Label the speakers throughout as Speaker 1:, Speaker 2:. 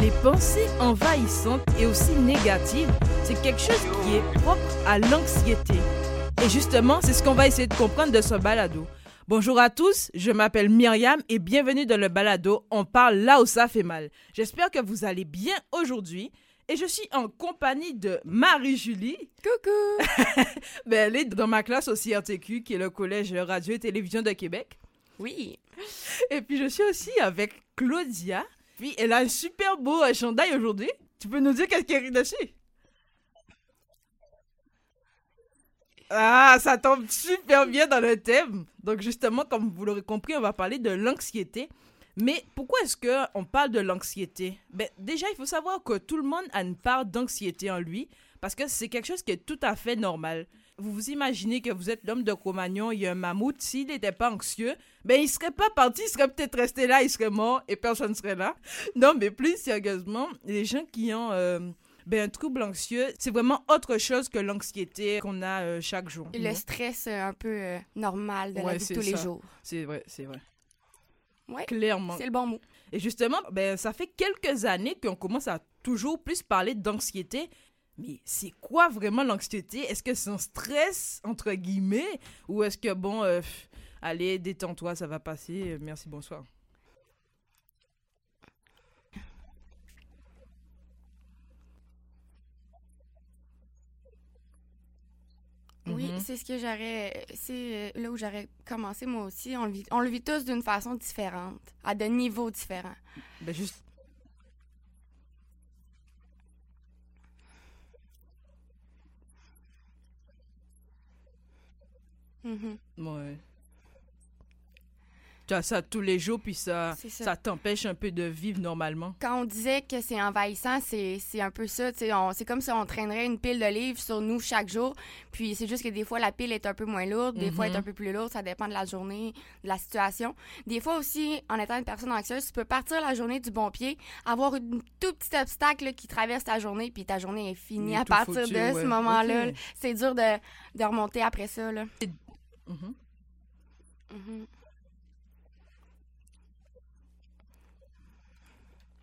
Speaker 1: Les pensées envahissantes et aussi négatives, c'est quelque chose qui est propre à l'anxiété. Et justement, c'est ce qu'on va essayer de comprendre de ce balado. Bonjour à tous, je m'appelle Myriam et bienvenue dans le balado On parle là où ça fait mal. J'espère que vous allez bien aujourd'hui et je suis en compagnie de Marie-Julie.
Speaker 2: Coucou!
Speaker 1: ben, elle est dans ma classe au CRTQ, qui est le Collège Radio et Télévision de Québec.
Speaker 2: Oui.
Speaker 1: Et puis je suis aussi avec Claudia. Elle a un super beau euh, chandail aujourd'hui. Tu peux nous dire qu'est-ce qu'il dessus? Ah, ça tombe super bien dans le thème. Donc justement, comme vous l'aurez compris, on va parler de l'anxiété. Mais pourquoi est-ce qu'on parle de l'anxiété? Ben, Déjà, il faut savoir que tout le monde a une part d'anxiété en lui, parce que c'est quelque chose qui est tout à fait normal. Vous vous imaginez que vous êtes l'homme de Cro-Magnon, il y a un mammouth, s'il n'était pas anxieux, ben il serait pas parti, il serait peut-être resté là, il serait mort et personne ne serait là. Non, mais plus sérieusement, les gens qui ont euh, ben, un trouble anxieux, c'est vraiment autre chose que l'anxiété qu'on a euh, chaque jour.
Speaker 2: Le stress euh, un peu normal de la vie de tous les jours.
Speaker 1: C'est vrai, c'est vrai.
Speaker 2: Ouais,
Speaker 1: Clairement.
Speaker 2: c'est le bon mot.
Speaker 1: Et justement, ben, ça fait quelques années qu'on commence à toujours plus parler d'anxiété. Mais c'est quoi vraiment l'anxiété? Est-ce que c'est un stress, entre guillemets? Ou est-ce que, bon, euh, allez, détends-toi, ça va passer, euh, merci, bonsoir.
Speaker 2: Oui,
Speaker 1: Mhm.
Speaker 2: c'est ce que j'aurais. C'est euh, là où j'aurais commencé moi aussi. On le vit, on le vit tous d'une façon différente, à de niveaux différents.
Speaker 1: Ben, juste.
Speaker 2: Mhm.
Speaker 1: Ouais. Tu as ça tous les jours, puis ça,
Speaker 2: ça.
Speaker 1: ça t'empêche un peu de vivre normalement.
Speaker 2: Quand on disait que c'est envahissant, c'est un peu ça. C'est comme si on traînerait une pile de livres sur nous chaque jour. Puis c'est juste que des fois, la pile est un peu moins lourde, des fois, elle est
Speaker 1: Mhm.
Speaker 2: un peu plus lourde. Ça dépend de la journée, de la situation. Des fois aussi, en étant une personne anxieuse, tu peux partir la journée du bon pied, avoir un tout petit obstacle qui traverse ta journée, puis ta journée est finie
Speaker 1: Il est
Speaker 2: à partir
Speaker 1: foutu,
Speaker 2: de ce moment-là. C'est dur de, de remonter après ça. Là.
Speaker 1: Mhm.
Speaker 2: Mhm.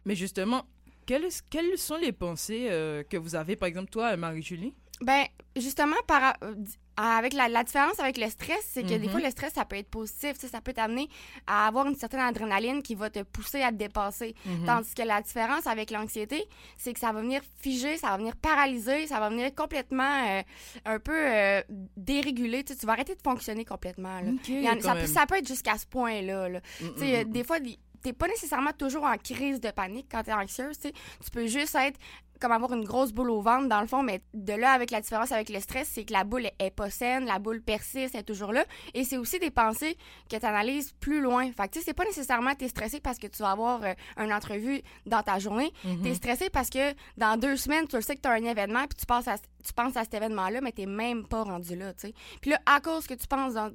Speaker 1: Mais justement, quelles, quelles sont les pensées euh, que vous avez, par exemple, toi, Marie-Julie?
Speaker 2: Ben, justement, par, euh, avec la, la différence avec le stress, c'est que des
Speaker 1: Mhm.
Speaker 2: fois, le stress, ça peut être positif. Ça peut t'amener à avoir une certaine adrénaline qui va te pousser à te dépasser.
Speaker 1: Mhm.
Speaker 2: Tandis que la différence avec l'anxiété, c'est que ça va venir figer, ça va venir paralyser, ça va venir complètement euh, un peu euh, dérégulé. Tu vas arrêter de fonctionner complètement. là. En- ça, peut,
Speaker 1: même.
Speaker 2: ça peut être jusqu'à ce point-là. là.
Speaker 1: Mm, mm, mm.
Speaker 2: des fois, t'es pas nécessairement toujours en crise de panique quand t'es anxieuse. Tu peux juste être comme avoir une grosse boule au ventre, dans le fond, mais de là, avec la différence avec le stress, c'est que la boule est, pas saine, la boule persiste, elle est toujours là. Et c'est aussi des pensées que tu analyses plus loin. Fait que, tu sais, c'est pas nécessairement t'es stressé parce que tu vas avoir euh, une entrevue dans ta journée.
Speaker 1: Mhm.
Speaker 2: T'es stressé parce que dans deux semaines, tu le sais que t'as un événement, puis tu, penses à, tu penses à cet événement-là, mais t'es même pas rendu là, tu sais. Puis là, à cause que tu penses à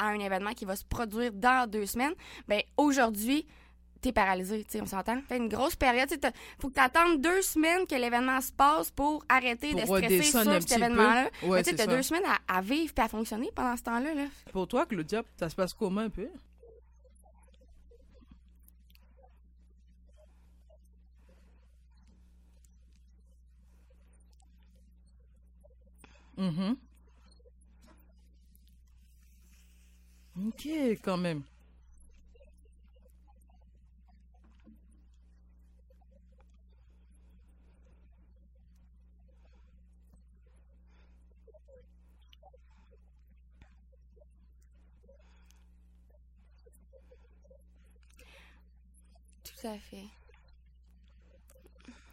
Speaker 2: un événement qui va se produire dans deux semaines, ben aujourd'hui, t'es paralysé, tu sais, on s'entend? Fait une grosse période, tu faut que t'attendes deux semaines que l'événement se passe pour arrêter
Speaker 1: Pour
Speaker 2: de stresser sur cet événement-là.
Speaker 1: Ouais,
Speaker 2: tu
Speaker 1: ça.
Speaker 2: deux semaines à, à vivre puis à fonctionner pendant ce temps-là, là.
Speaker 1: Pour toi, Claudia, ça se passe comment un peu? Mhm. Ok, quand même.
Speaker 2: Tout à fait.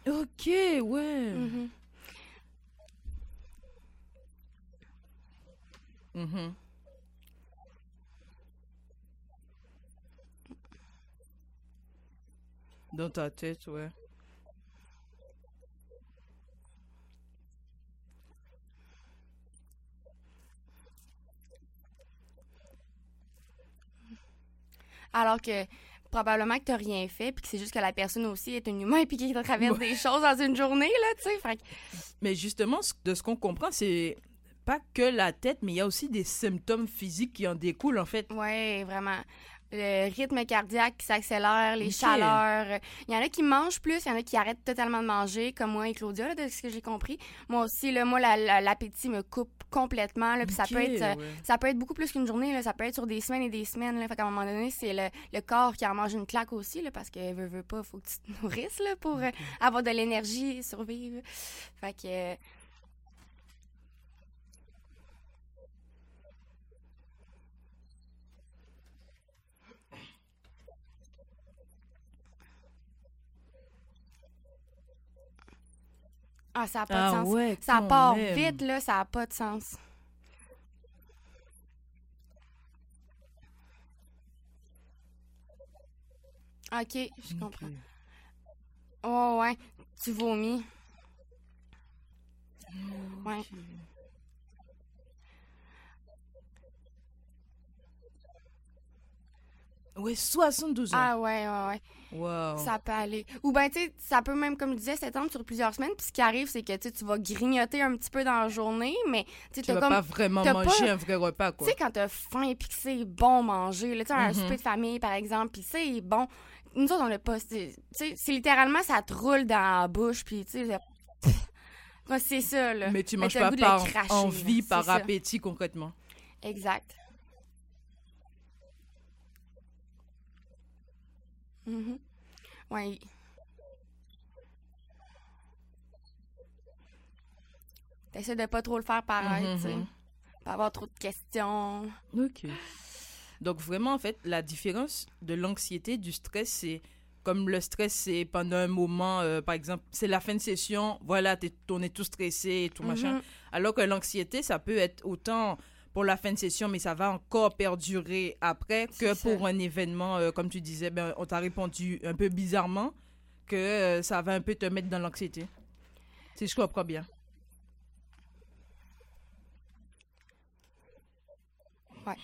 Speaker 1: Ok, ouais.
Speaker 2: Mhm.
Speaker 1: Mhm. Dans ta tête, ouais.
Speaker 2: Alors que probablement que t'as rien fait, puis que c'est juste que la personne aussi est un humain, puis qu'il traverse des choses dans une journée, là, tu sais. Que-
Speaker 1: Mais justement, de ce qu'on comprend, c'est pas que la tête, mais il y a aussi des symptômes physiques qui en découlent, en fait.
Speaker 2: Oui, vraiment. Le rythme cardiaque qui s'accélère, les chaleurs. Il y en a qui mangent plus, il y en a qui arrêtent totalement de manger, comme moi et Claudia, là, de ce que j'ai compris. Moi aussi, là, moi, la- la- l'appétit me coupe complètement. Là, puis ça, peut être, euh,
Speaker 1: ouais.
Speaker 2: ça peut être beaucoup plus qu'une journée. Là, ça peut être sur des semaines et des semaines. Là, fait qu'à un moment donné, c'est le, le corps qui en mange une claque aussi, là, parce que veut, veut pas, faut que tu te nourrisses là, pour euh, avoir de l'énergie et survivre. Fait que. euh, Ah, ça n'a pas
Speaker 1: Ah
Speaker 2: de sens.
Speaker 1: ouais,
Speaker 2: ça part
Speaker 1: même.
Speaker 2: vite, là, ça n'a pas de sens. Ok, je comprends. Oh, ouais, tu vomis. Ouais.
Speaker 1: Ouais, 72 ans.
Speaker 2: Ah, ouais, ouais, ouais.
Speaker 1: Wow.
Speaker 2: Ça peut aller. Ou ben, tu sais, ça peut même, comme je disais, s'étendre sur plusieurs semaines. Puis ce qui arrive, c'est que tu tu vas grignoter un petit peu dans la journée, mais tu
Speaker 1: tu vas
Speaker 2: comme.
Speaker 1: pas vraiment manger
Speaker 2: pas-
Speaker 1: un vrai repas,
Speaker 2: Tu
Speaker 1: quoi.
Speaker 2: sais, quand t'as faim et puis que c'est bon manger, tu sais, un
Speaker 1: Mhm.
Speaker 2: souper de famille, par exemple, puis c'est bon. Nous autres, on l'a pas. c'est- Tu sais, c'est littéralement, ça te roule dans la bouche, puis tu sais. c'est- ça, là.
Speaker 1: Mais tu manges pas par envie, par appétit, concrètement.
Speaker 2: Exact. Mhm. Ouais. T'essaies de pas trop le faire paraître, tu sais.
Speaker 1: Mhm.
Speaker 2: Pas avoir trop de questions.
Speaker 1: Ok. Donc vraiment, en fait, la différence de l'anxiété, du stress, c'est comme le stress, c'est pendant un moment, euh, par exemple, c'est la fin de session, voilà, t'es, on est tout stressé et tout machin.
Speaker 2: Mhm.
Speaker 1: Alors que l'anxiété, ça peut être autant pour la fin de session, mais ça va encore perdurer après que
Speaker 2: ça.
Speaker 1: pour un événement, euh, comme tu disais, ben, on t'a répondu un peu bizarrement, que euh, ça va un peu te mettre dans l'anxiété. Si je comprends bien.
Speaker 2: Ouais.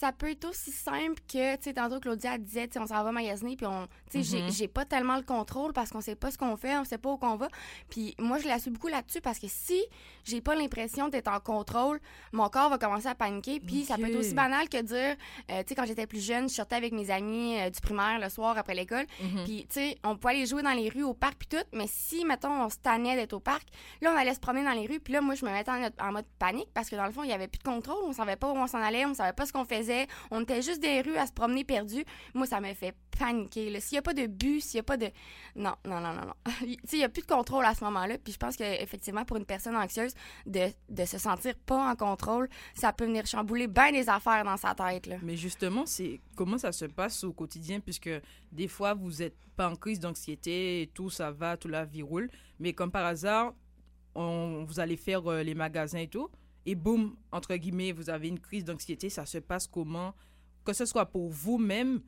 Speaker 2: Ça peut être aussi simple que, tu sais, tantôt Claudia disait, tu sais, on s'en va magasiner, puis on, tu sais, j'ai-
Speaker 1: Mhm.
Speaker 2: j'ai pas tellement le contrôle parce qu'on sait pas ce qu'on fait, on sait pas où qu'on va. Puis moi, je la suis beaucoup là-dessus parce que si j'ai pas l'impression d'être en contrôle, mon corps va commencer à paniquer. Puis ça peut être aussi banal que dire, euh, tu sais, quand j'étais plus jeune, je sortais avec mes amis euh, du primaire le soir après l'école.
Speaker 1: Mhm.
Speaker 2: Puis, tu sais, on pouvait aller jouer dans les rues, au parc, puis tout. Mais si, mettons, on se tannait d'être au parc, là, on allait se promener dans les rues. Puis là, moi, je me mettais en, en mode panique parce que dans le fond, il y avait plus de contrôle. On savait pas où on s'en allait, on savait pas ce qu'on faisait. On était juste des rues à se promener perdus. Moi, ça m'a fait paniquer. S'il y a pas de but, s'il y a pas de. Non, non, non, non, non. il y a plus de contrôle à ce moment-là. Puis je pense que effectivement, pour une personne anxieuse, de, de se sentir pas en contrôle, ça peut venir chambouler bien des affaires dans sa tête, là.
Speaker 1: Mais justement, c'est comment ça se passe au quotidien, puisque des fois, vous n'êtes pas en crise d'anxiété tout, ça va, tout la vie roule. Mais comme par hasard, on, vous allez faire euh, les magasins et tout, et boum, entre guillemets, vous avez une crise d'anxiété, ça se passe comment? Que ce soit pour vous-même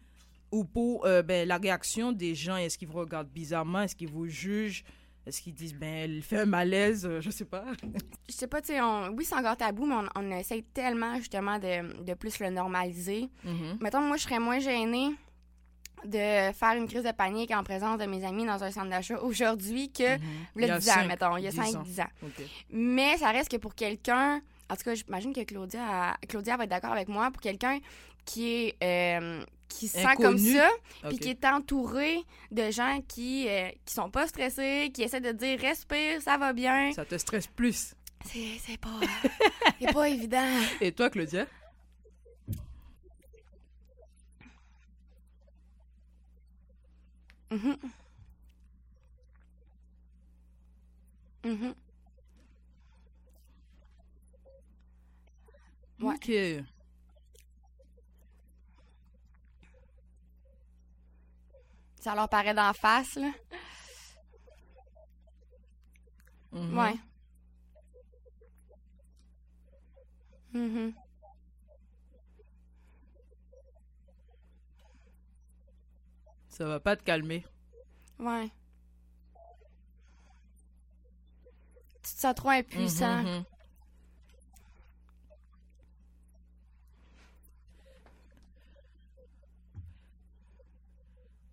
Speaker 1: ou pour euh, ben, la réaction des gens. Est-ce qu'ils vous regardent bizarrement? Est-ce qu'ils vous jugent? Est-ce qu'ils disent, ben, elle fait un malaise? Euh, Je sais pas.
Speaker 2: je sais pas, tu sais, on- oui, c'est encore tabou, mais on, on essaye tellement, justement, de, de plus le normaliser.
Speaker 1: Mhm.
Speaker 2: Mettons, moi, je serais moins gênée de faire une crise de panique en présence de mes amis dans un centre d'achat aujourd'hui que, il y a 10 ans,
Speaker 1: cinq,
Speaker 2: mettons, il y a
Speaker 1: 10
Speaker 2: 5,
Speaker 1: ans.
Speaker 2: 10 ans.
Speaker 1: Ok.
Speaker 2: Mais ça reste que pour quelqu'un, en tout cas, j'imagine que Claudia, Claudia va être d'accord avec moi, pour quelqu'un qui est... euh, qui se sent comme ça, puis qui est entouré de gens qui, euh, qui sont pas stressés, qui essaient de dire respire, ça va bien.
Speaker 1: Ça te stresse plus.
Speaker 2: C'est pas, c'est pas évident.
Speaker 1: Et toi, Claudia?
Speaker 2: Mhm. Mhm. Ouais.
Speaker 1: Ok.
Speaker 2: Ça leur paraît d'en face, là.
Speaker 1: Mhm.
Speaker 2: Ouais. Mhm.
Speaker 1: Ça va pas te calmer.
Speaker 2: Ouais. Tu te sens trop impuissant.
Speaker 1: Mhm, mhm.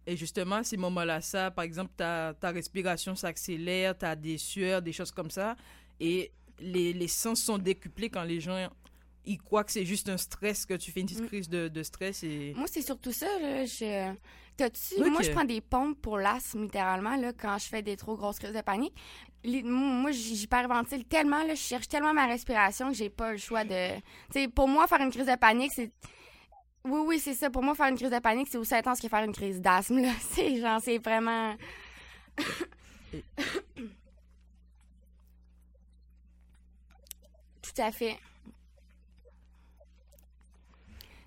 Speaker 1: Et justement, ces moments-là, ça, par exemple, ta, ta respiration s'accélère, tu as des sueurs, des choses comme ça. Et les, les sens sont décuplés quand les gens ils croient que c'est juste un stress, que tu fais une petite
Speaker 2: Mm.
Speaker 1: crise de, de stress. Et...
Speaker 2: Moi, c'est surtout ça. Là. Je... T'as-tu-
Speaker 1: Ok.
Speaker 2: Moi, je prends des pompes pour l'asthme, littéralement, là, quand je fais des trop grosses crises de panique. Les- Moi, j'hyperventile tellement, là, je cherche tellement ma respiration que j'ai pas le choix de... Tu pour moi, faire une crise de panique, c'est... Oui, oui, c'est ça. Pour moi, faire une crise de panique, c'est aussi intense que faire une crise d'asthme, là. C'est genre, c'est vraiment... Tout à fait.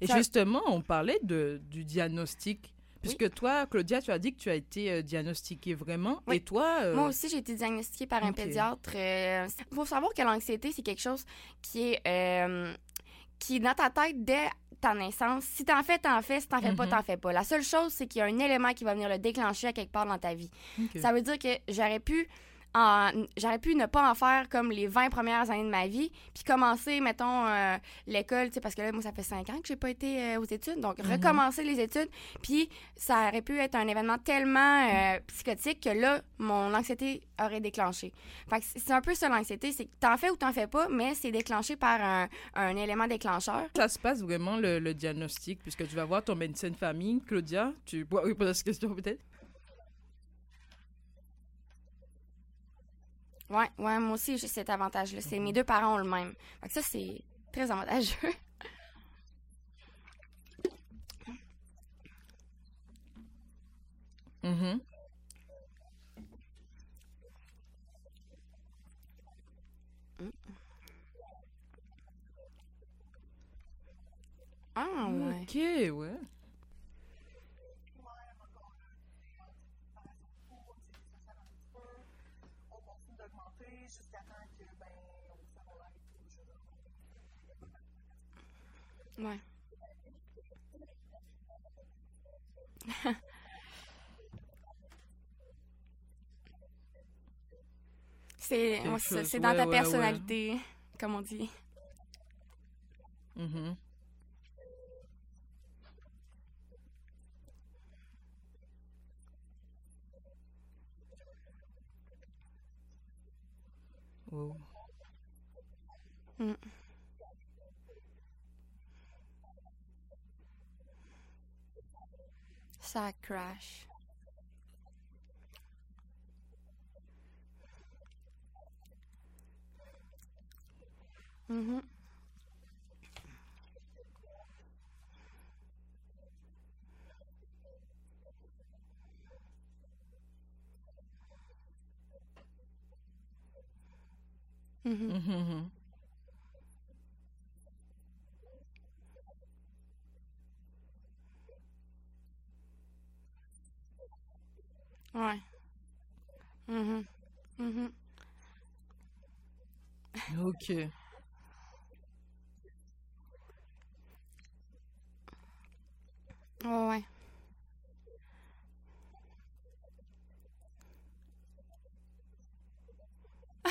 Speaker 1: Et
Speaker 2: Ça-
Speaker 1: justement, on parlait de, du diagnostic. Puisque toi, Claudia, tu as dit que tu as été euh, diagnostiquée vraiment.
Speaker 2: Oui.
Speaker 1: Et toi, euh,
Speaker 2: Moi aussi, j'ai été diagnostiquée par un pédiatre. Il faut savoir que l'anxiété, c'est quelque chose qui est, euh, qui est dans ta tête dès ta naissance. Si t'en fais, t'en fais. Si t'en fais pas,
Speaker 1: Mhm.
Speaker 2: t'en fais pas. La seule chose, c'est qu'il y a un élément qui va venir le déclencher à quelque part dans ta vie. Ça veut dire que j'aurais pu... J'aurais pu ne pas en faire comme les 20 premières années de ma vie, puis commencer, mettons, euh, l'école, parce que là, moi, ça fait 5 ans que j'ai pas été euh, aux études, donc
Speaker 1: Mhm.
Speaker 2: recommencer les études, puis ça aurait pu être un événement tellement euh, psychotique que là, mon anxiété aurait déclenché. Fait c'est c'est un peu ça l'anxiété, c'est que t'en fais ou t'en fais pas, mais c'est déclenché par un, un élément déclencheur.
Speaker 1: ça se passe vraiment le, le diagnostic, puisque tu vas voir ton médecin de famille, Claudia. Tu pourras répondre à cette question peut-être?
Speaker 2: Ouais, ouais, moi aussi, j'ai cet avantage-là. C'est mes deux parents ont le même. Fait que ça, c'est très avantageux.
Speaker 1: Mhm.
Speaker 2: Ah, ouais.
Speaker 1: Ok, ouais.
Speaker 2: Ouais. c'est
Speaker 1: Quelque
Speaker 2: ouais, c'est-
Speaker 1: chose,
Speaker 2: c'est dans
Speaker 1: ouais,
Speaker 2: ta
Speaker 1: ouais, ouais.
Speaker 2: personnalité, comme on dit.
Speaker 1: Mhm. Oh.
Speaker 2: Mm. Ça crash. Mhm. Mhm.
Speaker 1: Mhm.
Speaker 2: Ouais. Mhm. Mhm.
Speaker 1: Ok.
Speaker 2: Ouais, ouais.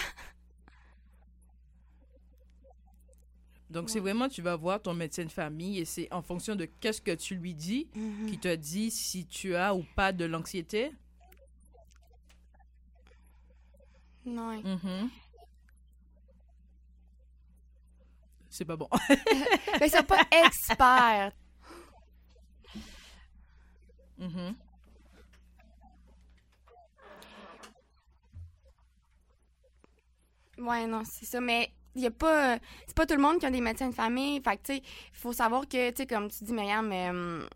Speaker 1: Donc, c'est vraiment, tu vas voir ton médecin de famille et c'est en fonction de qu'est-ce que tu lui dis
Speaker 2: Mhm.
Speaker 1: qui te dit si tu as ou pas de l'anxiété?
Speaker 2: Ouais.
Speaker 1: Mhm. C'est pas bon.
Speaker 2: Mais ils sont pas experts.
Speaker 1: Mhm.
Speaker 2: Ouais, non, c'est ça. Mais il y a pas. C'est pas tout le monde qui a des médecins de famille. Fait que, tu sais, il faut savoir que, tu sais, comme tu dis, Myriam, euh,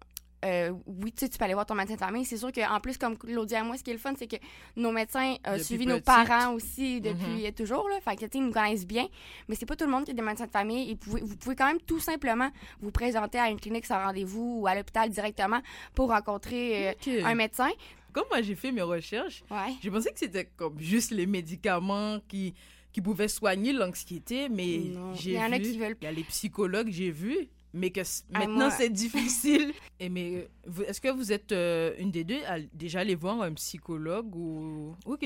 Speaker 2: euh, oui, tu sais, tu peux aller voir ton médecin de famille. C'est sûr qu'en plus, comme Claudia et moi, ce qui est le fun, c'est que nos médecins ont suivi nos parents aussi depuis euh, toujours. Là. Fait que, ils nous connaissent bien. Mais c'est pas tout le monde qui a des médecins de famille. Et pouvez- vous pouvez quand même tout simplement vous présenter à une clinique sans rendez-vous ou à l'hôpital directement pour rencontrer euh, un médecin.
Speaker 1: Comme moi, j'ai fait mes recherches,
Speaker 2: Ouais.
Speaker 1: j'ai pensé que c'était comme juste les médicaments qui, qui pouvaient soigner l'anxiété, mais
Speaker 2: Il y en a qui veulent
Speaker 1: Il y a les psychologues, j'ai vu, mais que
Speaker 2: Ah,
Speaker 1: maintenant c'est difficile. Et mais vous- est-ce que vous êtes euh, une des deux? À déjà aller voir un psychologue ou Ok.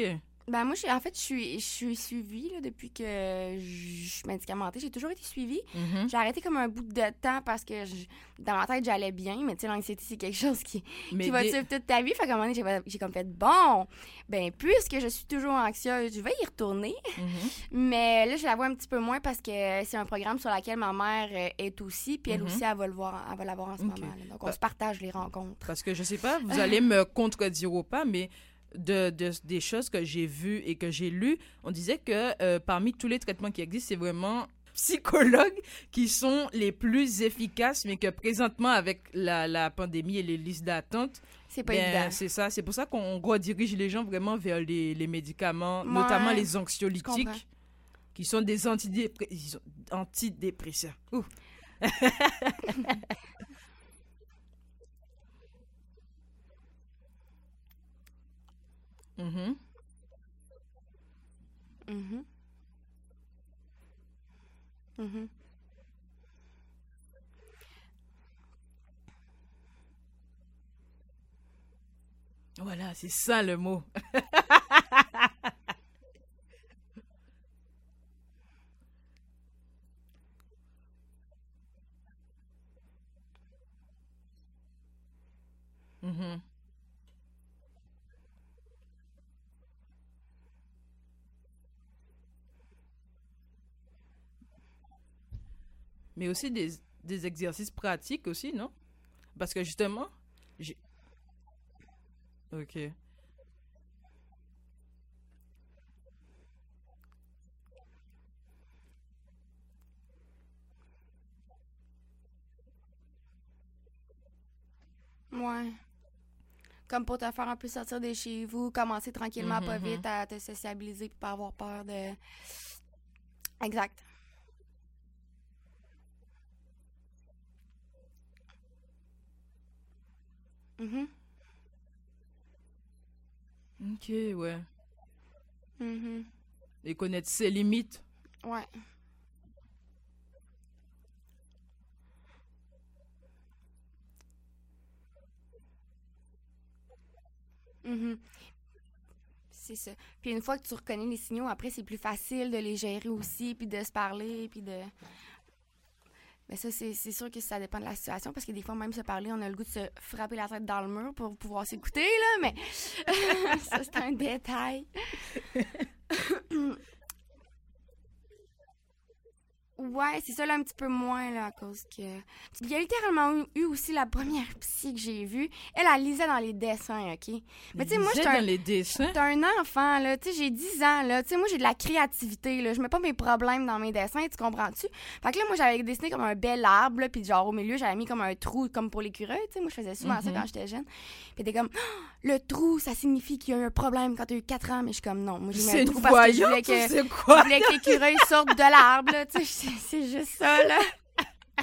Speaker 2: Ben moi, je- en fait, je suis, je suis suivie là, depuis que je suis médicamentée. J'ai toujours été suivie.
Speaker 1: Mhm.
Speaker 2: J'ai arrêté comme un bout de temps parce que je- dans ma tête, j'allais bien. Mais tu sais, l'anxiété, c'est quelque chose qui,
Speaker 1: Mais
Speaker 2: qui va te suivre toute ta vie. Fait qu'à un moment donné, j'ai- comme fait, bon, ben puisque je suis toujours anxieuse, je vais y retourner.
Speaker 1: Mhm.
Speaker 2: Mais là, je la vois un petit peu moins parce que c'est un programme sur lequel ma mère euh, est aussi. Puis elle
Speaker 1: Mhm.
Speaker 2: aussi, elle va le voir, elle va l'avoir en ce moment. là. Donc, on
Speaker 1: Bah-
Speaker 2: se partage les rencontres.
Speaker 1: Parce que je sais pas, vous allez me contredire ou pas, mais de, de- des choses que j'ai vues et que j'ai lues, on disait que euh, parmi tous les traitements qui existent, c'est vraiment psychologues qui sont les plus efficaces, mais que présentement, avec la, la pandémie et les listes d'attente,
Speaker 2: C'est pas
Speaker 1: ben,
Speaker 2: évident.
Speaker 1: c'est ça. C'est pour ça qu'on redirige les gens vraiment vers les, les médicaments,
Speaker 2: Ouais,
Speaker 1: notamment les anxiolytiques, qui sont des antidépresseurs. Ouh. Mhm.
Speaker 2: Mhm. Mhm.
Speaker 1: Voilà, c'est ça le mot. Mhm. Mais aussi des, des exercices pratiques aussi, non? Parce que justement, j'ai... Ok.
Speaker 2: Ouais. Comme pour te faire un peu sortir de chez vous, commencer tranquillement, pas
Speaker 1: Mhm,
Speaker 2: vite, à te sociabiliser puis pas avoir peur de. Exact. Mhm.
Speaker 1: Ok, ouais.
Speaker 2: Mhm.
Speaker 1: Et connaître ses limites.
Speaker 2: Ouais. Mhm. C'est ça. Puis une fois que tu reconnais les signaux, après, c'est plus facile de les gérer aussi, puis de se parler, puis de... Mais ça, c'est sûr que ça dépend de la situation, parce que des fois, même se parler, on a le goût de se frapper la tête dans le mur pour pouvoir s'écouter, là, mais ça, c'est un détail. Ouais, c'est ça là un petit peu moins là à cause que il y a littéralement eu, eu aussi la première psy que j'ai vue. Elle elle lisait dans les dessins, OK? Mais tu sais moi j'étais un,
Speaker 1: dans les dessins?
Speaker 2: un enfant là, tu sais j'ai 10 ans là, tu sais moi j'ai de la créativité là, je mets pas mes problèmes dans mes dessins, tu comprends-tu? Fait que là moi j'avais dessiné comme un bel arbre là, puis genre au milieu j'avais mis comme un trou comme pour l'écureuil, tu sais. Moi je faisais souvent ça
Speaker 1: Mhm.
Speaker 2: quand j'étais jeune. Puis t'es comme Ah, le trou ça signifie qu'il y a eu un problème quand t'as eu 4 ans, mais je suis comme non, moi j'ai mis un trou parce que je voulais que je voulais que l'écureuil sorte de l'arbre, là, tu sais, c'est- juste ça, là.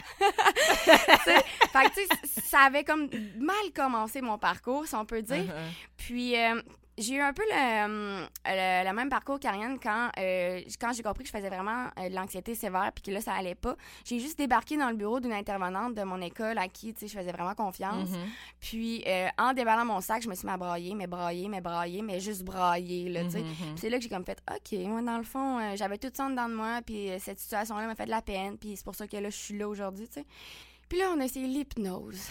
Speaker 2: Fait que, ça avait comme mal commencé mon parcours, si on peut dire.
Speaker 1: Uh-huh.
Speaker 2: Puis, euh, j'ai eu un peu le, euh, le, le même parcours qu'Ariane quand, euh, quand j'ai compris que je faisais vraiment euh, de l'anxiété sévère puis que là, ça allait pas. J'ai juste débarqué dans le bureau d'une intervenante de mon école à qui, tu sais, je faisais vraiment confiance.
Speaker 1: Mhm.
Speaker 2: Puis, euh, en déballant mon sac, je me suis mis à brailler, mais brailler, mais brailler, mais juste brailler, là.
Speaker 1: Mhm.
Speaker 2: Puis c'est là que j'ai comme fait, OK, moi, dans le fond, j'avais tout ça en dedans de moi, puis cette situation-là m'a fait de la peine, puis c'est pour ça que là, je suis là aujourd'hui, tu sais. Puis là, on a essayé l'hypnose.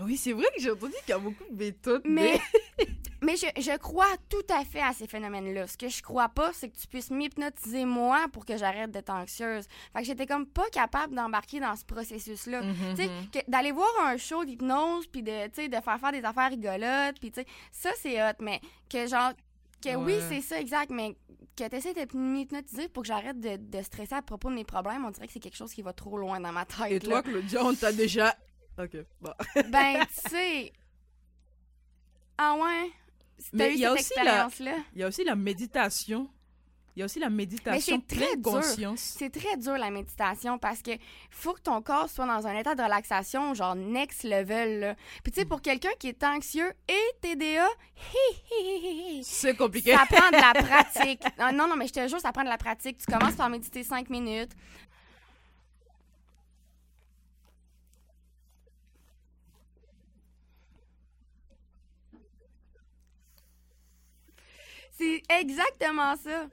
Speaker 1: Oui, c'est vrai que j'ai entendu qu'il y a beaucoup de méthodes.
Speaker 2: Mais, mais je, je crois tout à fait à ces phénomènes-là. Ce que je crois pas, c'est que tu puisses m'hypnotiser moi pour que j'arrête d'être anxieuse. Fait que j'étais comme pas capable d'embarquer dans ce processus-là.
Speaker 1: Mhm.
Speaker 2: Tu sais, que d'aller voir un show d'hypnose, puis de, de faire faire des affaires rigolotes, puis tu sais, ça, c'est hot, mais que genre, que oui, c'est ça, exact, mais que tu essaies de m'hypnotiser pour que j'arrête de, de stresser à propos de mes problèmes, on dirait que c'est quelque chose qui va trop loin dans ma tête.
Speaker 1: Et
Speaker 2: là.
Speaker 1: toi, Claudia, on t'a déjà. Ok, bon.
Speaker 2: Ben, tu sais. Ah ouais? T'as
Speaker 1: Mais
Speaker 2: eu
Speaker 1: il y a
Speaker 2: cette
Speaker 1: aussi la-? Il y a aussi la méditation. Il y a aussi la méditation
Speaker 2: c'est très
Speaker 1: pleine
Speaker 2: dur.
Speaker 1: conscience.
Speaker 2: C'est très dur la méditation parce que faut que ton corps soit dans un état de relaxation genre next level. Là. Puis tu sais pour quelqu'un qui est anxieux et TDA, hi, hi, hi, hi, hi,
Speaker 1: C'est compliqué.
Speaker 2: ça prend de la pratique. Non non non, mais je te jure ça prend de la pratique. Tu commences par méditer cinq minutes. C'est exactement ça.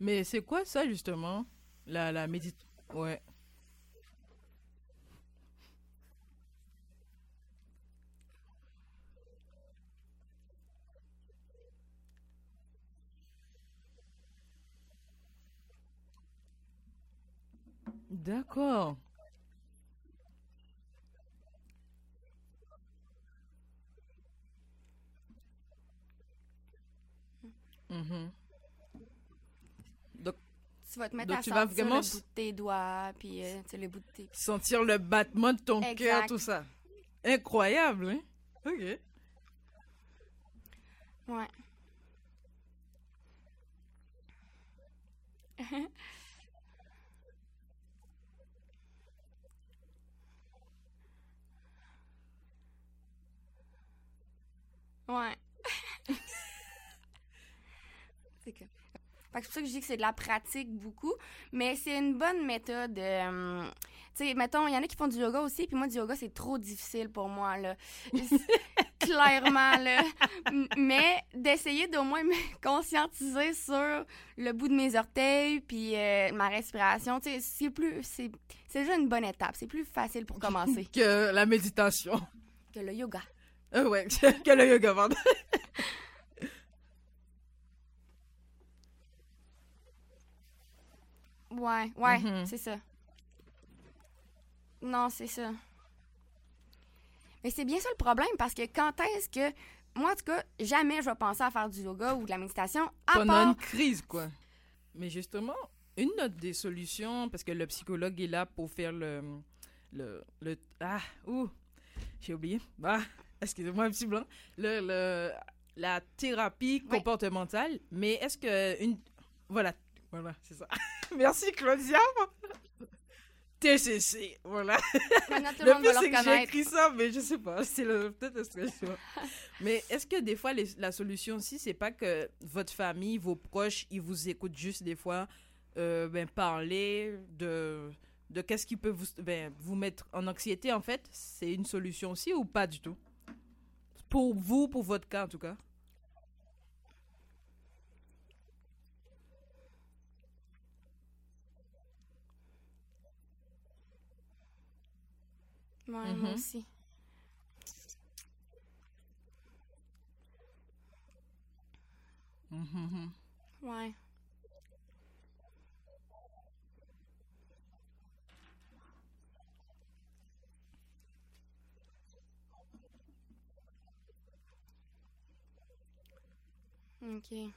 Speaker 1: Mais c'est quoi ça, justement? La, la méditation. Ouais. D'accord. Mhm. Donc,
Speaker 2: Tu vas te mettre à
Speaker 1: tu vas
Speaker 2: sentir
Speaker 1: vraiment
Speaker 2: le bout de tes doigts, puis euh, tu sais, le bout de tes...
Speaker 1: sentir le battement de ton cœur, tout ça. Incroyable, hein? Ok.
Speaker 2: Ouais. ouais. Fait que c'est pour ça que je dis que c'est de la pratique beaucoup, mais c'est une bonne méthode. euh, tu sais, mettons, il y en a qui font du yoga aussi, puis moi, du yoga, c'est trop difficile pour moi, là. Clairement, là. Mais d'essayer d'au moins me conscientiser sur le bout de mes orteils, puis euh, ma respiration, tu sais, c'est plus... C'est c'est déjà une bonne étape. C'est plus facile pour commencer
Speaker 1: Que la méditation.
Speaker 2: que le yoga.
Speaker 1: Euh, ouais, que le yoga, pardon.
Speaker 2: Ouais, ouais,
Speaker 1: Mhm.
Speaker 2: c'est ça. Non, c'est ça. Mais c'est bien ça le problème parce que quand est-ce que. Moi, en tout cas, jamais je vais penser à faire du yoga ou de la méditation à
Speaker 1: Pendant
Speaker 2: part.
Speaker 1: une crise, quoi. Mais justement, une autre des solutions, parce que le psychologue est là pour faire le. le, le ah, ouh, j'ai oublié. Ah, excusez-moi, un petit blanc. Le, le, la thérapie comportementale. Mais est-ce que une. Voilà, voilà, c'est ça. Merci, Claudia. TCC, voilà.
Speaker 2: Maintenant, tout le
Speaker 1: Le
Speaker 2: monde
Speaker 1: plus, c'est que j'ai écrit ça, mais je sais pas. C'est le- peut-être l'expression. mais est-ce que des fois, les- la solution aussi, c'est pas que votre famille, vos proches, ils vous écoutent juste des fois euh, ben, parler de, de qu'est-ce qui peut vous, ben, vous mettre en anxiété, en fait? C'est une solution aussi ou pas du tout? Pour vous, pour votre cas, en tout cas?
Speaker 2: Ouais, moi
Speaker 1: Mhm.
Speaker 2: aussi.
Speaker 1: Mhm,
Speaker 2: Ouais. Ok.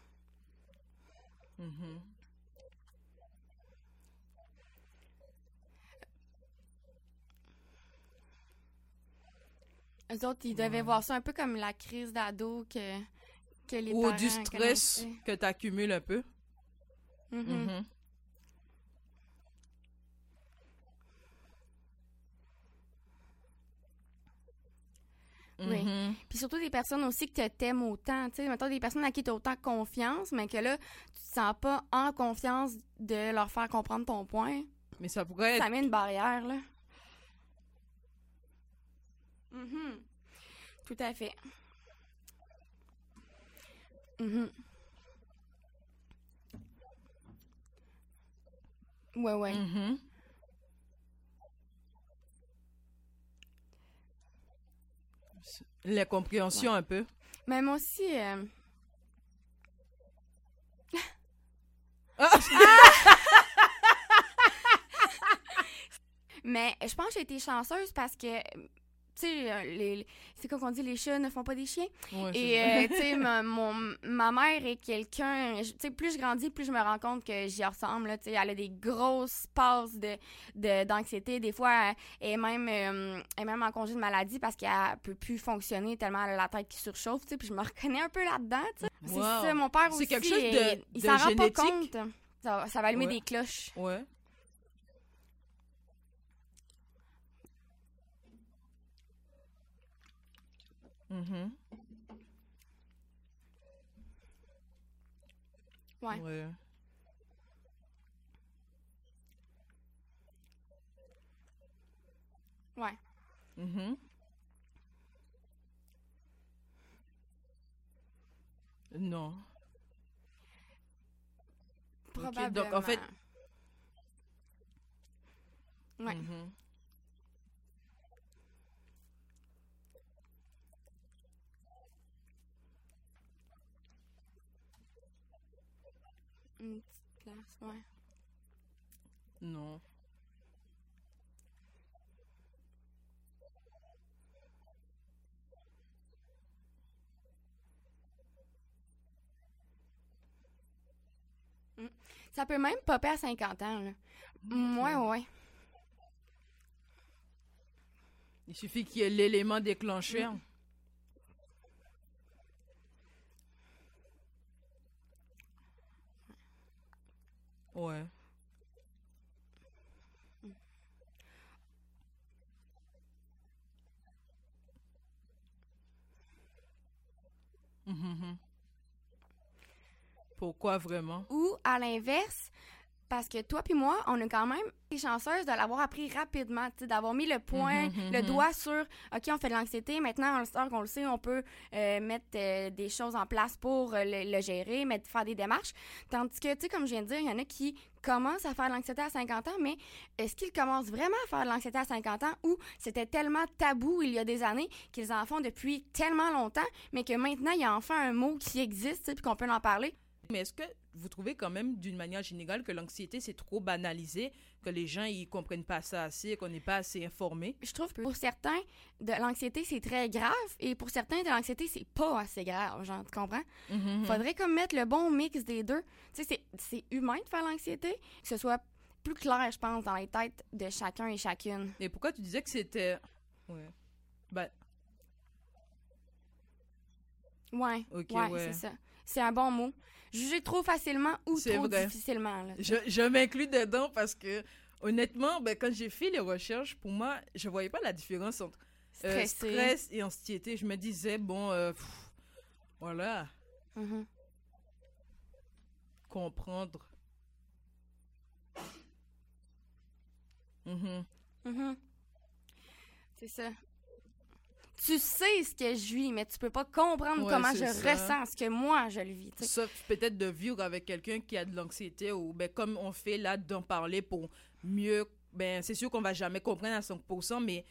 Speaker 1: mhm.
Speaker 2: Eux autres, ils devaient voir ça un peu comme la crise d'ado que, que les
Speaker 1: Ou
Speaker 2: parents
Speaker 1: du stress que tu accumules un peu.
Speaker 2: Mhm.
Speaker 1: Mhm.
Speaker 2: Oui.
Speaker 1: Mhm.
Speaker 2: Puis surtout des personnes aussi que tu t'aimes autant. Tu sais, mettons des personnes à qui tu as autant confiance, mais que là, tu te sens pas en confiance de leur faire comprendre ton point.
Speaker 1: Mais ça pourrait être
Speaker 2: Ça met une barrière, là. Mhm. Tout à fait. Mhm. Ouais, ouais.
Speaker 1: Mhm. La compréhension un peu.
Speaker 2: Mais moi aussi, euh,
Speaker 1: Ah!
Speaker 2: mais je pense que j'ai été chanceuse parce que, tu sais, euh, c'est quoi qu'on dit, les chats ne font pas des chiens.
Speaker 1: Ouais, c'est
Speaker 2: Et, euh, tu sais, ma, mon- ma mère est quelqu'un. Tu sais, plus je grandis, plus je me rends compte que j'y ressemble. Tu sais, elle a des grosses passes de, de- d'anxiété. Des fois, elle est, même, euh, elle est même en congé de maladie parce qu'elle peut plus fonctionner tellement elle a la tête qui surchauffe. Tu sais, puis je me reconnais un peu là-dedans. tu sais. C'est ça, mon père
Speaker 1: C'est
Speaker 2: aussi.
Speaker 1: quelque chose de-
Speaker 2: il- il s'en rend pas compte. Ça, va- ça va allumer
Speaker 1: Ouais.
Speaker 2: des cloches.
Speaker 1: Ouais. Mhm.
Speaker 2: Ouais.
Speaker 1: Ouais.
Speaker 2: Ouais.
Speaker 1: Mhm. Non.
Speaker 2: Probablement.
Speaker 1: donc, en fait-
Speaker 2: Ouais.
Speaker 1: Mhm.
Speaker 2: Une petite place, ouais.
Speaker 1: Non.
Speaker 2: Ça peut même popper à 50 ans, là. Ouais, ouais.
Speaker 1: Il suffit qu'il y ait l'élément déclencheur. Ouais. Mhm. Pourquoi vraiment?
Speaker 2: Ou, à l'inverse, parce que toi puis moi, on est quand même été chanceuses de l'avoir appris rapidement, d'avoir mis le point,
Speaker 1: Mhm,
Speaker 2: le
Speaker 1: mhm.
Speaker 2: doigt sur, OK, on fait de l'anxiété, maintenant, on le sait, qu'on le sait, on peut euh, mettre euh, des choses en place pour euh, le, le gérer, mettre, faire des démarches. Tandis que, tu sais, comme je viens de dire, il y en a qui commencent à faire de l'anxiété à 50 ans, mais est-ce qu'ils commencent vraiment à faire de l'anxiété à 50 ans ou c'était tellement tabou il y a des années qu'ils en font depuis tellement longtemps, mais que maintenant, il y a enfin un mot qui existe, puis qu'on peut en parler?
Speaker 1: Mais est-ce que vous trouvez quand même, d'une manière générale, que l'anxiété, c'est trop banalisé, que les gens, ils comprennent pas ça assez, qu'on n'est pas assez informés?
Speaker 2: je trouve que pour certains, de l'anxiété, c'est très grave, et pour certains, de l'anxiété, c'est pas assez grave, genre, tu comprends?
Speaker 1: Mhm.
Speaker 2: Faudrait comme mettre le bon mix des deux. Tu sais, c'est- c'est humain de faire l'anxiété, que ce soit plus clair, je pense, dans les têtes de chacun et chacune.
Speaker 1: Et pourquoi tu disais que c'était... Ouais. Ben,
Speaker 2: Ouais,
Speaker 1: Ok,
Speaker 2: ouais,
Speaker 1: ouais.
Speaker 2: c'est ça. C'est un bon mot. Juger trop facilement ou trop
Speaker 1: vrai.
Speaker 2: difficilement, là.
Speaker 1: je, je m'inclus dedans parce que, honnêtement, ben, quand j'ai fait les recherches, pour moi, je voyais pas la différence entre euh, stress et anxiété. Je me disais, bon, euh, pff, voilà,
Speaker 2: Mhm.
Speaker 1: comprendre. Mhm.
Speaker 2: Mhm. C'est ça. Tu sais ce que je vis, mais tu peux pas comprendre
Speaker 1: Ouais,
Speaker 2: comment je
Speaker 1: ça.
Speaker 2: ressens ce que moi je le vis. tu sais.
Speaker 1: Sauf peut-être de vivre avec quelqu'un qui a de l'anxiété ou ben, comme on fait là, d'en parler pour mieux. Ben, c'est sûr qu'on va jamais comprendre à 100%, mais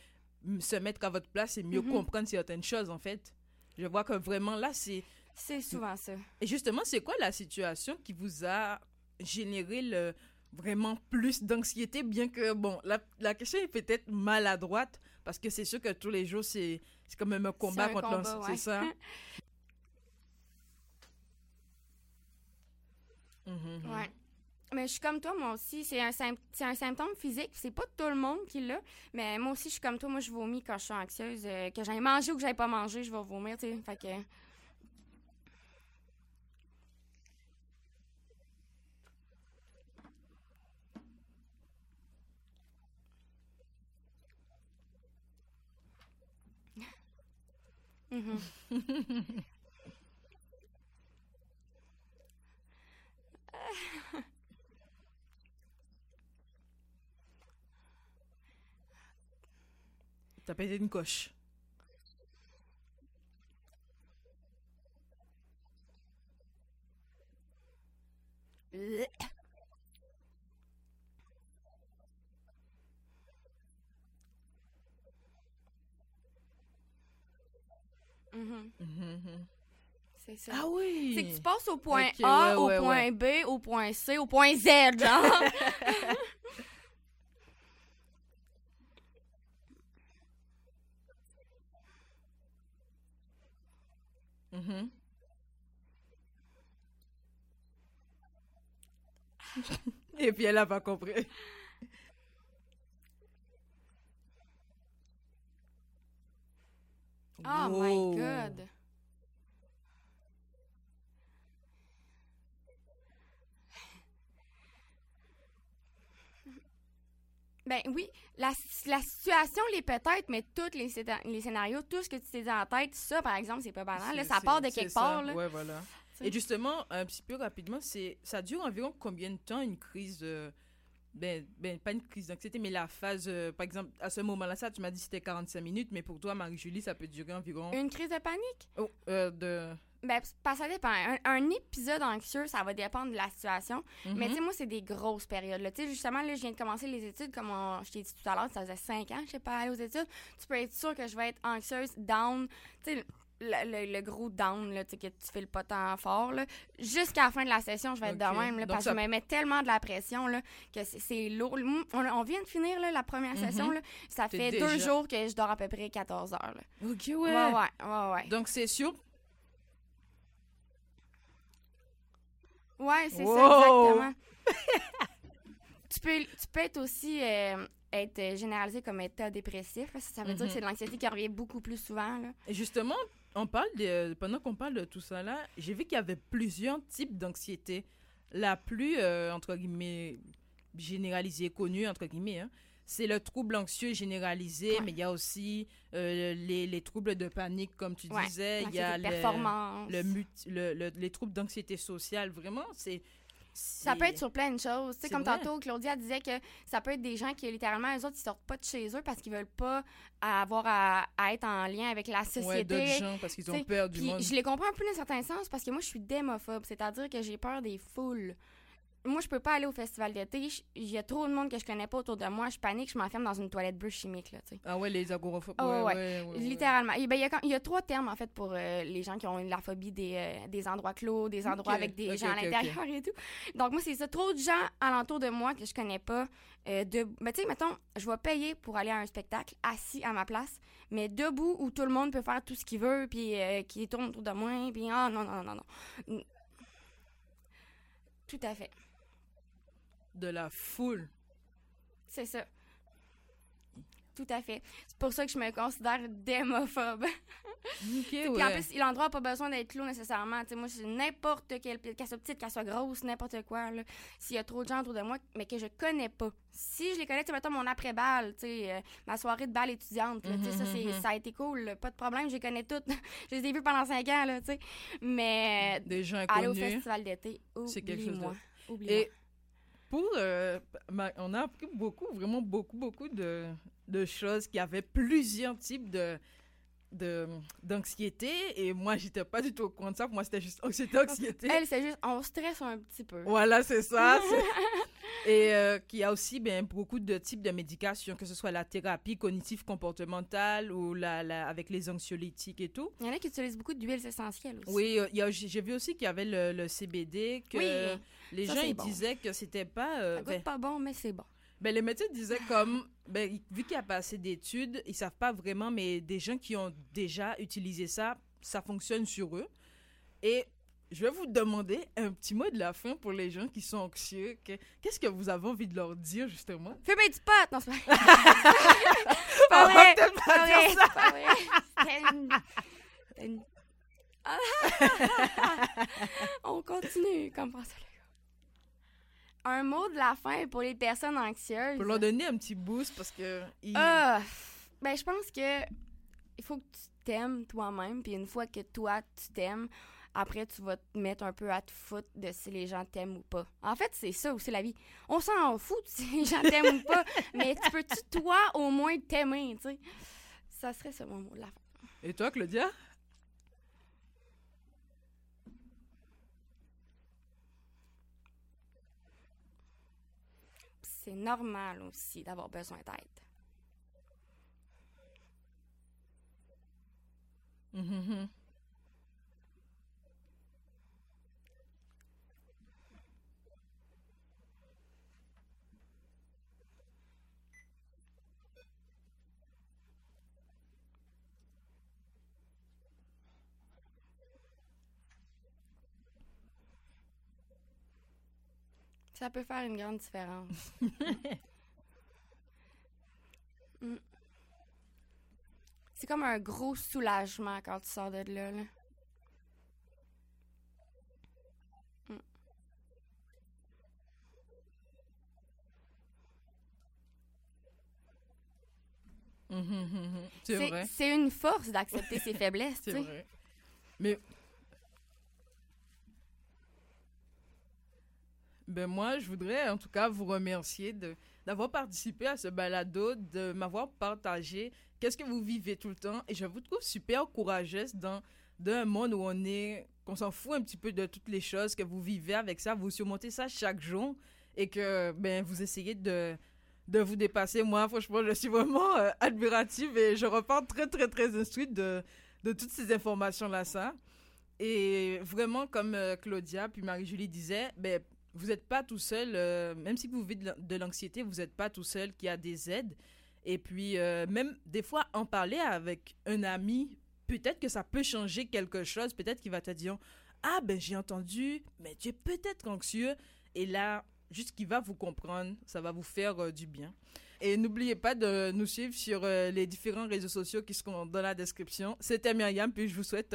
Speaker 1: se mettre à votre place et mieux
Speaker 2: Mhm.
Speaker 1: comprendre certaines choses, en fait. Je vois que vraiment là, c'est.
Speaker 2: C'est souvent ça.
Speaker 1: Et justement, c'est quoi la situation qui vous a généré le vraiment plus d'anxiété, bien que, bon, la, la question est peut-être maladroite, parce que c'est sûr que tous les jours, c'est même un combat
Speaker 2: un
Speaker 1: contre l'anxiété,
Speaker 2: ouais.
Speaker 1: c'est ça? Mhm.
Speaker 2: Ouais. Mais je suis comme toi, moi aussi. C'est un, un symptôme physique. C'est pas tout le monde qui l'a. Mais moi aussi, je suis comme toi. Moi, je vomis quand je suis anxieuse. Euh, que j'aille manger ou que j'aille pas manger, je vais vomir, tu sais. Fait que. Mhm.
Speaker 1: T'as pété une coche.
Speaker 2: Mhm.
Speaker 1: Mhm.
Speaker 2: C'est ça.
Speaker 1: Ah oui!
Speaker 2: C'est que tu passes au point A,
Speaker 1: ouais,
Speaker 2: au
Speaker 1: ouais,
Speaker 2: point B, au point C, au point Z, genre.
Speaker 1: Mhm. Et puis elle a pas compris.
Speaker 2: Oh my god. Ben oui, la, la situation l'est peut-être, mais tous les, les scénarios, tout ce que tu t'es dit en tête, ça, par exemple, c'est pas banal. là, ça part de quelque part. Là.
Speaker 1: Ouais, voilà. Et justement, un petit peu rapidement, c'est ça dure environ combien de temps une crise de ben, ben, pas une crise d'anxiété, mais la phase, euh, par exemple, à ce moment-là, ça, tu m'as dit que c'était 45 minutes, mais pour toi, Marie-Julie, ça peut durer environ.
Speaker 2: Une crise de panique?
Speaker 1: Oh, euh, de.
Speaker 2: Ben, pas ça dépend. Un, un épisode anxieux, ça va dépendre de la situation. Mais tu sais,
Speaker 1: Mhm.
Speaker 2: moi, c'est des grosses périodes. Tu sais, justement, là, je viens de commencer les études, comme on- je t'ai dit tout à l'heure, ça faisait 5 ans que je sais pas aller aux études. Tu peux être sûr que je vais être anxieuse, down. Tu sais, le, le- le gros down, là, que tu fais le pas tant fort. Jusqu'à la fin de la session, je vais être
Speaker 1: Ok.
Speaker 2: de même, là, parce
Speaker 1: ça-
Speaker 2: que je me mets tellement de la pression, là, que c'est- lourd. On, on vient de finir, là, la première session,
Speaker 1: Mhm.
Speaker 2: là. Ça fait
Speaker 1: déjà-
Speaker 2: deux jours que je dors à peu près 14 heures, là.
Speaker 1: Ok,
Speaker 2: Ouais,
Speaker 1: ouais.
Speaker 2: ouais, ouais, ouais.
Speaker 1: Donc, c'est sûr.
Speaker 2: Ouais, c'est
Speaker 1: Wow!
Speaker 2: ça, exactement. tu, peux, tu peux être aussi euh, être généralisé comme état dépressif. Ça, ça veut dire que c'est de l'anxiété qui revient beaucoup plus souvent. Là.
Speaker 1: Et justement, on parle de, pendant qu'on parle de tout ça là, j'ai vu qu'il y avait plusieurs types d'anxiété. La plus, euh, entre guillemets, généralisée, connue, entre guillemets, hein, c'est le trouble anxieux généralisé,
Speaker 2: Ouais.
Speaker 1: mais il y a aussi euh, les, les troubles de panique, comme tu
Speaker 2: Ouais,
Speaker 1: disais. Il y a
Speaker 2: de
Speaker 1: le,
Speaker 2: performance.
Speaker 1: le, mut- le- le- les troubles d'anxiété sociale. Vraiment, c'est.
Speaker 2: Ça peut être sur plein de choses. Tu sais, comme
Speaker 1: vrai.
Speaker 2: tantôt, Claudia disait que ça peut être des gens qui, littéralement, eux autres, ils sortent pas de chez eux parce qu'ils veulent pas avoir à, à être en lien avec la
Speaker 1: Ouais,
Speaker 2: société.
Speaker 1: d'autres gens parce qu'ils ont peur du monde.
Speaker 2: je les comprends un peu dans un certain sens parce que moi, je suis démophobe, c'est-à-dire que j'ai peur des foules. Moi, je peux pas aller au festival d'été. Il y a trop de monde que je connais pas autour de moi. Je panique, je m'enferme dans une toilette bleue chimique, là.
Speaker 1: Ah ouais, les agoraphobes.
Speaker 2: Ah
Speaker 1: ouais.
Speaker 2: Littéralement. Ben, il, y a, quand- il y a trois termes, en fait, pour euh, les gens qui ont la phobie des, euh, des endroits clos, des endroits avec des gens à l'intérieur et tout. Donc, moi, c'est ça. Trop de gens alentour de moi que je connais pas. euh, de... Ben, tu sais, mettons, je vais payer pour aller à un spectacle assis à ma place, mais debout où tout le monde peut faire tout ce qu'il veut, puis qui tourne autour de moi, puis ah, non, non, non, non, non. Tout à fait.
Speaker 1: De la foule.
Speaker 2: C'est ça. Tout à fait. C'est pour ça que je me considère démophobe.
Speaker 1: Ok,
Speaker 2: Puis en
Speaker 1: ouais.
Speaker 2: plus, l'endroit n'a pas besoin d'être clos nécessairement. Tu sais, moi, c'est n'importe quelle qu'elle soit petite, qu'elle soit grosse, n'importe quoi. S'il y a trop de gens autour de moi, mais que je connais pas. Si je les connais, tu mettons mon après-balle, euh, ma soirée de balle étudiante, là, sais, ça,
Speaker 1: mhm.
Speaker 2: ça a été cool. là. Pas de problème, je les connais toutes. je les ai vues pendant cinq ans, là. Mais
Speaker 1: Des gens
Speaker 2: aller au festival d'été,
Speaker 1: C'est quelque chose de-. Et pour. euh, ma- on a appris beaucoup, vraiment beaucoup, beaucoup de, de choses qui avaient plusieurs types de- d'anxiété et moi j'étais pas du tout au courant de ça pour moi c'était juste anxiété anxiété
Speaker 2: Elle, c'est juste, on stresse un petit peu.
Speaker 1: voilà c'est ça et euh, qu'il y a aussi ben, beaucoup de types de médication que ce soit la thérapie cognitive comportementale ou la, la- avec les anxiolytiques et tout
Speaker 2: Il y en a qui utilisent beaucoup d'huiles essentielles aussi.
Speaker 1: oui euh, j'ai vu aussi qu'il y avait le, le CBD que
Speaker 2: Oui,
Speaker 1: les
Speaker 2: ça,
Speaker 1: gens ils
Speaker 2: bon.
Speaker 1: disaient que c'était pas euh,
Speaker 2: ça
Speaker 1: ben,
Speaker 2: goûte pas bon, mais c'est bon.
Speaker 1: Ben, les médecins disaient comme, ben, vu qu'il n'y a pas assez d'études, ils savent pas vraiment, mais des gens qui ont déjà utilisé ça, ça fonctionne sur eux. Et je vais vous demander un petit mot de la fin pour les gens qui sont anxieux. Que- Qu'est-ce que vous avez envie de leur dire, justement?
Speaker 2: Fumez du pot! Non, c'est pas
Speaker 1: On
Speaker 2: pas vrai!
Speaker 1: peut-être pas
Speaker 2: pas
Speaker 1: dire
Speaker 2: vrai!
Speaker 1: ça.
Speaker 2: Pas vrai! Une- une-! On continue comme ça. Un mot de la fin pour les personnes anxieuses.
Speaker 1: Pour leur donner un petit boost parce que. ils-
Speaker 2: Ah, ben, je pense que il faut que tu t'aimes toi-même, puis une fois que toi, tu t'aimes, après, tu vas te mettre un peu à te foutre de si les gens t'aiment ou pas. En fait, c'est ça aussi la vie. On s'en fout si les gens t'aiment ou pas, mais tu peux-tu, toi, au moins t'aimer, tu sais? Ça serait mon mot de la fin.
Speaker 1: Et toi, Claudia?
Speaker 2: C'est normal aussi d'avoir besoin d'aide.
Speaker 1: Mhm.
Speaker 2: Ça peut faire une grande différence. Mm. C'est comme un gros soulagement quand tu sors de là. là.
Speaker 1: Mhm. C'est
Speaker 2: une force d'accepter ses faiblesses,
Speaker 1: C'est vrai. Mais. Ben moi, je voudrais en tout cas vous remercier d'avoir participé à ce balado, de m'avoir partagé qu'est-ce que vous vivez tout le temps. Et je vous trouve super courageuse dans, un monde où on est, qu'on s'en fout un petit peu de toutes les choses que vous vivez avec ça, vous surmontez ça chaque jour et que ben, vous essayez de, de vous dépasser. Moi, franchement, je suis vraiment euh, admirative et je repars très, très, très instruite de, de toutes ces informations-là. Et vraiment, comme euh, Claudia puis Marie-Julie disaient, ben, vous n'êtes pas tout seul, euh, même si vous vivez de l'anxiété, vous n'êtes pas tout seul, qui a des aides. Et puis, euh, même des fois, en parler avec un ami, peut-être que ça peut changer quelque chose. Peut-être qu'il va te dire Ah, ben j'ai entendu, mais tu es peut-être anxieux. Et là, juste qu'il va vous comprendre, ça va vous faire euh, du bien. Et n'oubliez pas de nous suivre sur les différents réseaux sociaux qui seront dans la description. C'était Myriam, puis je vous souhaite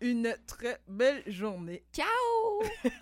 Speaker 1: une très belle journée.
Speaker 2: Ciao